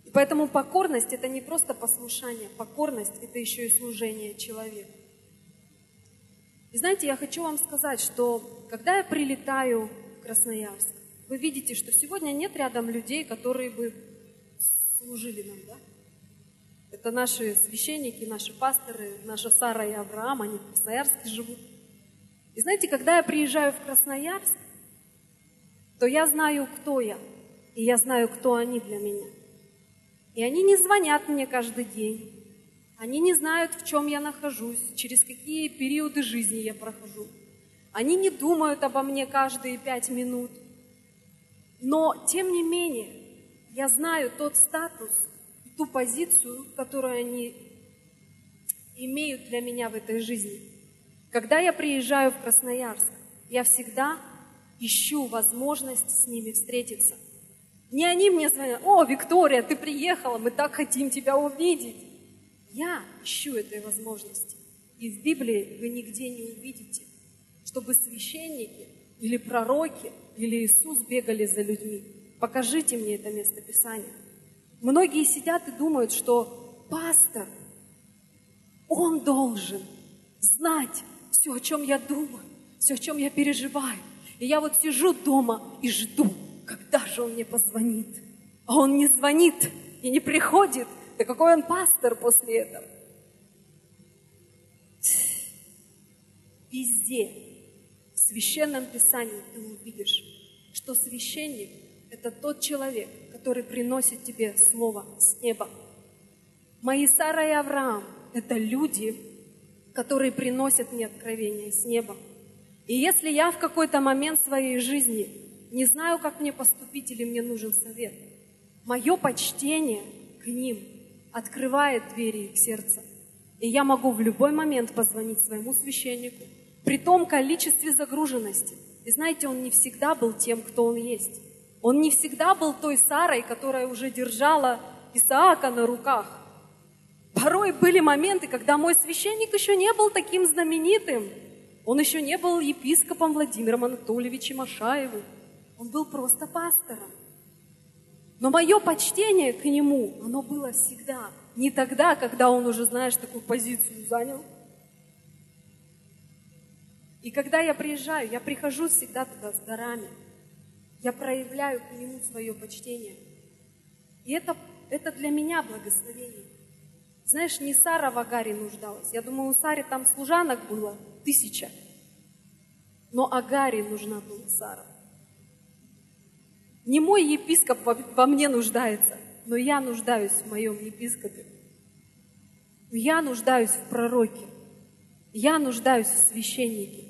И поэтому покорность – это не просто послушание. Покорность – это еще и служение человеку. И знаете, я хочу вам сказать, что когда я прилетаю в Красноярск, вы видите, что сегодня нет рядом людей, которые бы служили нам, да? Это наши священники, наши пасторы, наша Сара и Авраам, они в Красноярске живут. И знаете, когда я приезжаю в Красноярск, то я знаю, кто я, и я знаю, кто они для меня. И они не звонят мне каждый день, они не знают, в чем я нахожусь, через какие периоды жизни я прохожу. Они не думают обо мне каждые пять минут. Но, тем не менее, я знаю тот статус, ту позицию, которую они имеют для меня в этой жизни. Когда я приезжаю в Красноярск, я всегда ищу возможность с ними встретиться. Не они мне звонят, о, Виктория, ты приехала, мы так хотим тебя увидеть. Я ищу этой возможности. И в Библии вы нигде не увидите, чтобы священники или пророки или Иисус бегали за людьми. Покажите мне это место Писания. Многие сидят и думают, что пастор, он должен знать все, о чем я думаю, все, о чем я переживаю. И я вот сижу дома и жду, когда же он мне позвонит. А он не звонит и не приходит. Да какой он пастор после этого? Везде, в Священном Писании ты увидишь, что священник – это тот человек, который приносит тебе слово с неба. Мои Сара и Авраам – это люди, которые приносят мне откровение с неба. И если я в какой-то момент своей жизни не знаю, как мне поступить или мне нужен совет, мое почтение к ним открывает двери их сердца. И я могу в любой момент позвонить своему священнику при том количестве загруженности. И знаете, он не всегда был тем, кто он есть. Он не всегда был той Сарой, которая уже держала Исаака на руках. Порой были моменты, когда мой священник еще не был таким знаменитым. Он еще не был епископом Владимиром Анатольевичем Ашаевым. Он был просто пастором. Но мое почтение к нему, оно было всегда. Не тогда, когда он уже, знаешь, такую позицию занял. И когда я приезжаю, я прихожу всегда туда с дарами – я проявляю к нему свое почтение. И это, это для меня благословение. Знаешь, не Сара в Агаре нуждалась. Я думаю, у Сары там служанок было тысяча. Но Агаре нужна была Сара. Не мой епископ во, мне нуждается, но я нуждаюсь в моем епископе. Я нуждаюсь в пророке. Я нуждаюсь в священнике.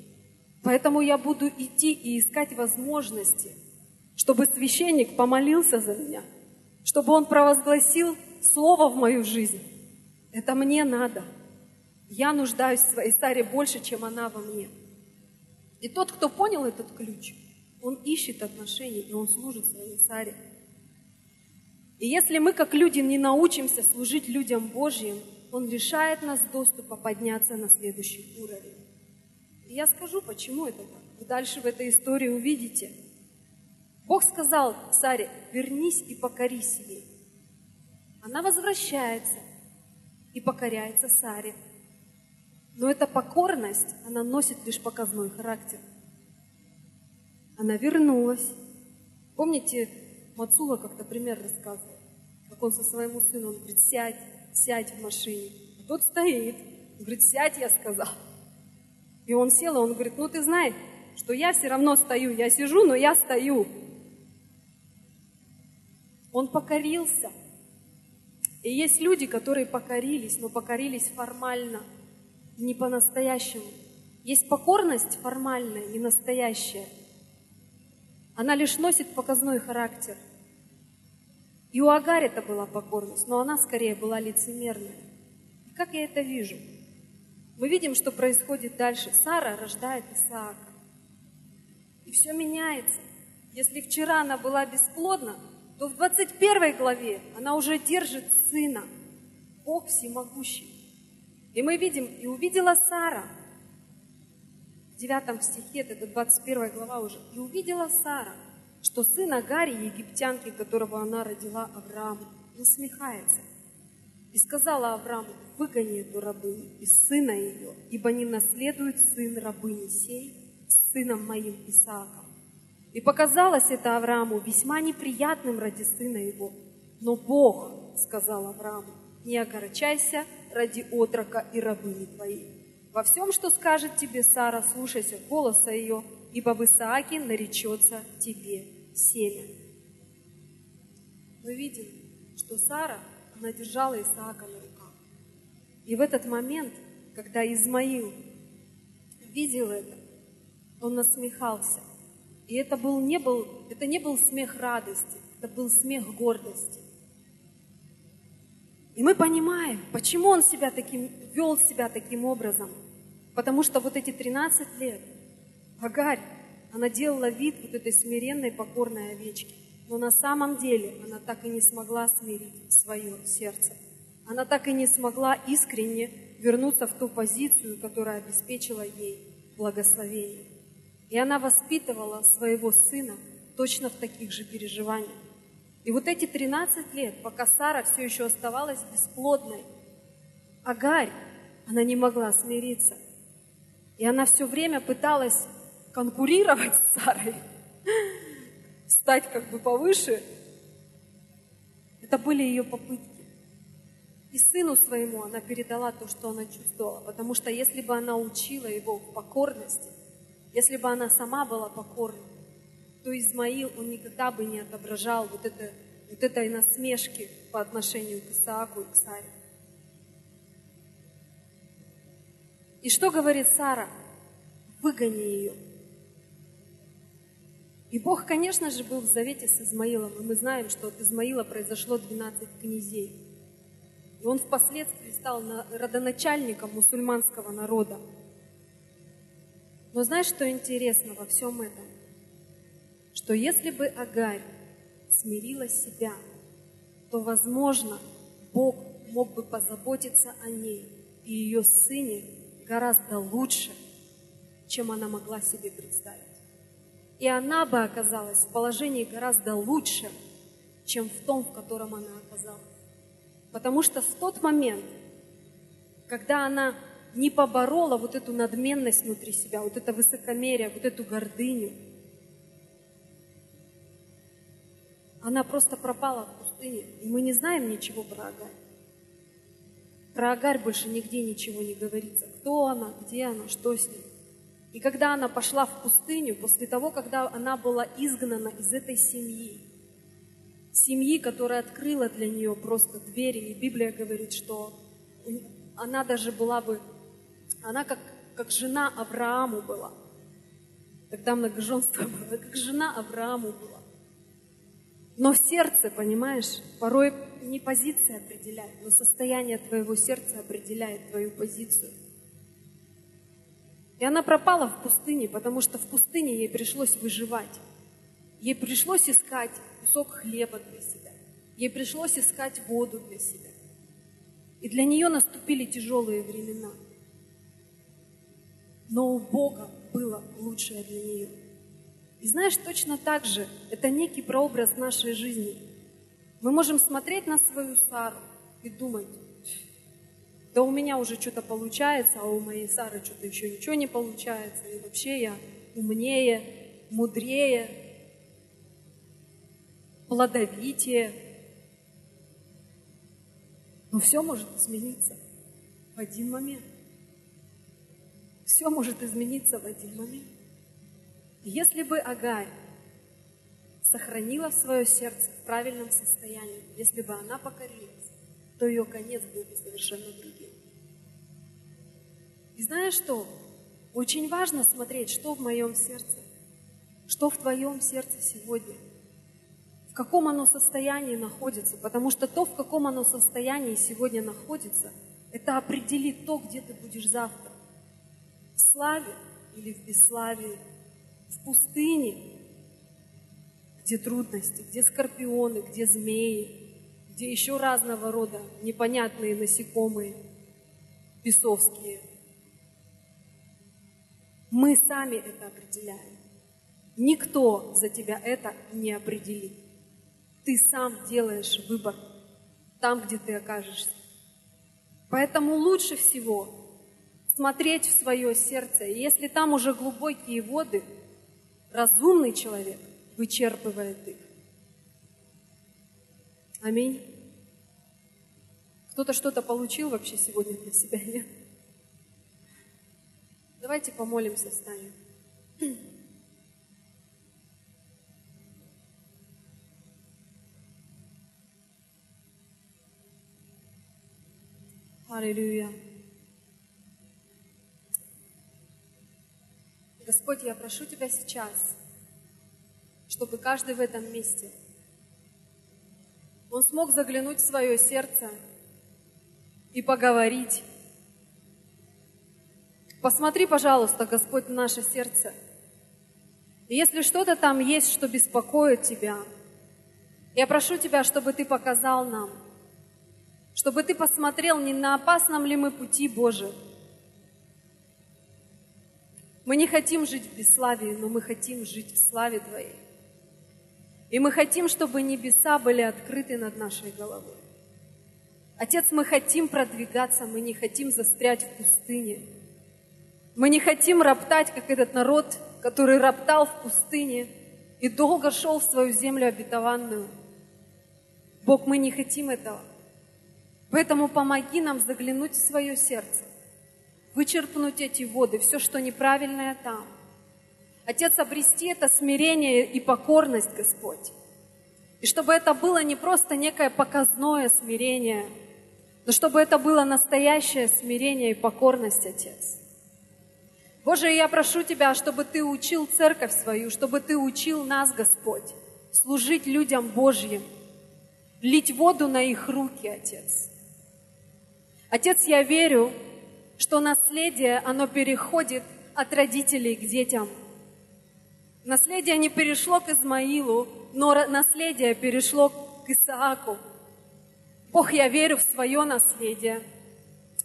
Поэтому я буду идти и искать возможности – чтобы священник помолился за меня, чтобы он провозгласил слово в мою жизнь. Это мне надо. Я нуждаюсь в своей Саре больше, чем она во мне. И тот, кто понял этот ключ, он ищет отношений, и он служит своей Саре. И если мы, как люди, не научимся служить людям Божьим, он лишает нас доступа подняться на следующий уровень. И я скажу, почему это так. Вы дальше в этой истории увидите – Бог сказал Саре, вернись и покорись ей. Она возвращается и покоряется Саре. Но эта покорность, она носит лишь показной характер. Она вернулась. Помните, Мацула как-то пример рассказывал, как он со своему сыном, он говорит, сядь, сядь в машине. А тот стоит, говорит, сядь, я сказал. И он сел, и он говорит, ну ты знаешь, что я все равно стою, я сижу, но я стою. Он покорился. И есть люди, которые покорились, но покорились формально, не по-настоящему. Есть покорность формальная, не настоящая. Она лишь носит показной характер. И у Агарь это была покорность, но она скорее была лицемерной. И как я это вижу? Мы видим, что происходит дальше. Сара рождает Исаака. И все меняется. Если вчера она была бесплодна, то в 21 главе она уже держит сына. Бог всемогущий. И мы видим, и увидела Сара, в 9 стихе, это 21 глава уже, и увидела Сара, что сын Агари, египтянки, которого она родила Аврааму, насмехается. И сказала Аврааму, выгони эту рабыню и сына ее, ибо не наследует сын рабыни сей с сыном моим Исааком. И показалось это Аврааму весьма неприятным ради сына его. Но Бог сказал Аврааму, не огорчайся ради отрока и рабыни твоей. Во всем, что скажет тебе Сара, слушайся голоса ее, ибо в Исааке наречется тебе семя. Мы видим, что Сара, она держала Исаака на руках. И в этот момент, когда Измаил видел это, он насмехался. И это, был, не был, это не был смех радости, это был смех гордости. И мы понимаем, почему он себя таким, вел себя таким образом. Потому что вот эти 13 лет Агарь, она делала вид вот этой смиренной, покорной овечки. Но на самом деле она так и не смогла смирить свое сердце. Она так и не смогла искренне вернуться в ту позицию, которая обеспечила ей благословение. И она воспитывала своего сына точно в таких же переживаниях. И вот эти 13 лет, пока Сара все еще оставалась бесплодной, Агарь, она не могла смириться. И она все время пыталась конкурировать с Сарой, стать как бы повыше. Это были ее попытки. И сыну своему она передала то, что она чувствовала, потому что если бы она учила его покорности, если бы она сама была покорной, то Измаил, он никогда бы не отображал вот, это, вот этой насмешки по отношению к Исааку и к Саре. И что говорит Сара? Выгони ее. И Бог, конечно же, был в завете с Измаилом. И мы знаем, что от Измаила произошло 12 князей. И он впоследствии стал родоначальником мусульманского народа. Но знаешь, что интересно во всем этом? что если бы Агарь смирила себя, то, возможно, Бог мог бы позаботиться о ней и ее сыне гораздо лучше, чем она могла себе представить. И она бы оказалась в положении гораздо лучше, чем в том, в котором она оказалась. Потому что в тот момент, когда она не поборола вот эту надменность внутри себя, вот это высокомерие, вот эту гордыню, Она просто пропала в пустыне, и мы не знаем ничего про Агарь. Про Агарь больше нигде ничего не говорится. Кто она, где она, что с ней. И когда она пошла в пустыню, после того, когда она была изгнана из этой семьи, семьи, которая открыла для нее просто двери, и Библия говорит, что она даже была бы, она как, как жена Аврааму была. Тогда многоженство *laughs* было, как жена Аврааму была. Но сердце, понимаешь, порой не позиция определяет, но состояние твоего сердца определяет твою позицию. И она пропала в пустыне, потому что в пустыне ей пришлось выживать. Ей пришлось искать кусок хлеба для себя. Ей пришлось искать воду для себя. И для нее наступили тяжелые времена. Но у Бога было лучшее для нее – и знаешь, точно так же, это некий прообраз нашей жизни. Мы можем смотреть на свою Сару и думать, да у меня уже что-то получается, а у моей Сары что-то еще ничего не получается, и вообще я умнее, мудрее, плодовитее. Но все может измениться в один момент. Все может измениться в один момент. Если бы Агарь сохранила свое сердце в правильном состоянии, если бы она покорилась, то ее конец был бы совершенно другим. И знаешь что? Очень важно смотреть, что в моем сердце, что в твоем сердце сегодня, в каком оно состоянии находится, потому что то, в каком оно состоянии сегодня находится, это определит то, где ты будешь завтра. В славе или в бесславии, в пустыне, где трудности, где скорпионы, где змеи, где еще разного рода непонятные насекомые, бесовские – мы сами это определяем. Никто за тебя это не определит. Ты сам делаешь выбор там, где ты окажешься. Поэтому лучше всего смотреть в свое сердце. И если там уже глубокие воды, разумный человек вычерпывает их. Аминь. Кто-то что-то получил вообще сегодня для себя, нет? Давайте помолимся, встанем. Аллилуйя. Господь, я прошу Тебя сейчас, чтобы каждый в этом месте, он смог заглянуть в свое сердце и поговорить Посмотри, пожалуйста, Господь, в наше сердце. И если что-то там есть, что беспокоит Тебя, я прошу Тебя, чтобы Ты показал нам, чтобы Ты посмотрел, не на опасном ли мы пути Божий. Мы не хотим жить в бесславии, но мы хотим жить в славе Твоей. И мы хотим, чтобы небеса были открыты над нашей головой. Отец, мы хотим продвигаться, мы не хотим застрять в пустыне – мы не хотим роптать, как этот народ, который роптал в пустыне и долго шел в свою землю обетованную. Бог, мы не хотим этого. Поэтому помоги нам заглянуть в свое сердце, вычерпнуть эти воды, все, что неправильное там. Отец, обрести это смирение и покорность, Господь. И чтобы это было не просто некое показное смирение, но чтобы это было настоящее смирение и покорность, Отец. Боже, я прошу Тебя, чтобы Ты учил церковь свою, чтобы Ты учил нас, Господь, служить людям Божьим, лить воду на их руки, Отец. Отец, я верю, что наследие, оно переходит от родителей к детям. Наследие не перешло к Измаилу, но наследие перешло к Исааку. Бог, я верю в свое наследие.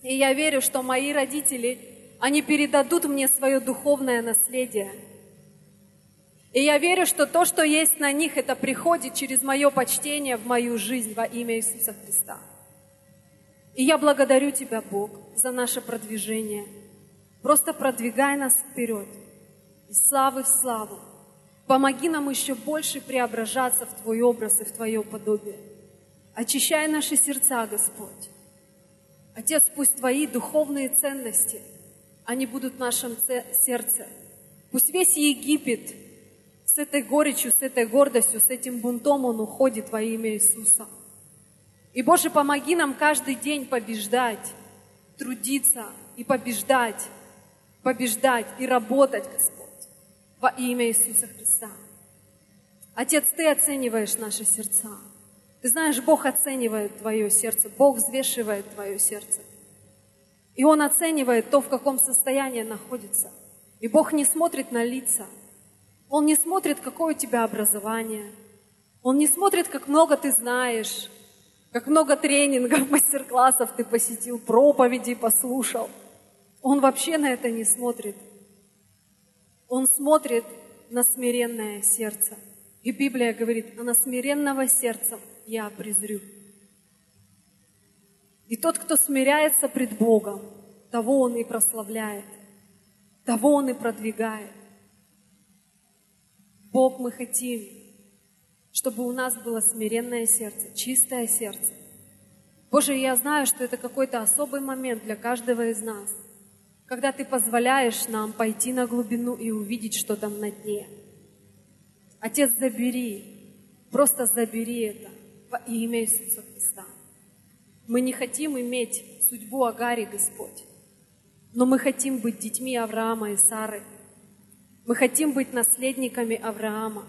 И я верю, что мои родители они передадут мне свое духовное наследие. И я верю, что то, что есть на них, это приходит через мое почтение в мою жизнь во имя Иисуса Христа. И я благодарю Тебя, Бог, за наше продвижение. Просто продвигай нас вперед, из славы в славу. Помоги нам еще больше преображаться в Твой образ и в Твое подобие. Очищай наши сердца, Господь. Отец, пусть Твои духовные ценности – они будут в нашем сердце. Пусть весь Египет с этой горечью, с этой гордостью, с этим бунтом, он уходит во имя Иисуса. И, Боже, помоги нам каждый день побеждать, трудиться и побеждать, побеждать и работать, Господь, во имя Иисуса Христа. Отец, Ты оцениваешь наши сердца. Ты знаешь, Бог оценивает твое сердце, Бог взвешивает твое сердце. И Он оценивает то, в каком состоянии находится. И Бог не смотрит на лица. Он не смотрит, какое у тебя образование. Он не смотрит, как много ты знаешь, как много тренингов, *laughs* мастер-классов ты посетил, проповедей послушал. Он вообще на это не смотрит. Он смотрит на смиренное сердце. И Библия говорит, а на смиренного сердца я презрю. И тот, кто смиряется пред Богом, того Он и прославляет, того Он и продвигает. Бог, мы хотим, чтобы у нас было смиренное сердце, чистое сердце. Боже, я знаю, что это какой-то особый момент для каждого из нас, когда Ты позволяешь нам пойти на глубину и увидеть, что там на дне. Отец, забери, просто забери это во имя Иисуса Христа. Мы не хотим иметь судьбу Агари, Господь. Но мы хотим быть детьми Авраама и Сары. Мы хотим быть наследниками Авраама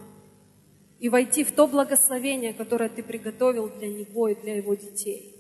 и войти в то благословение, которое Ты приготовил для него и для его детей.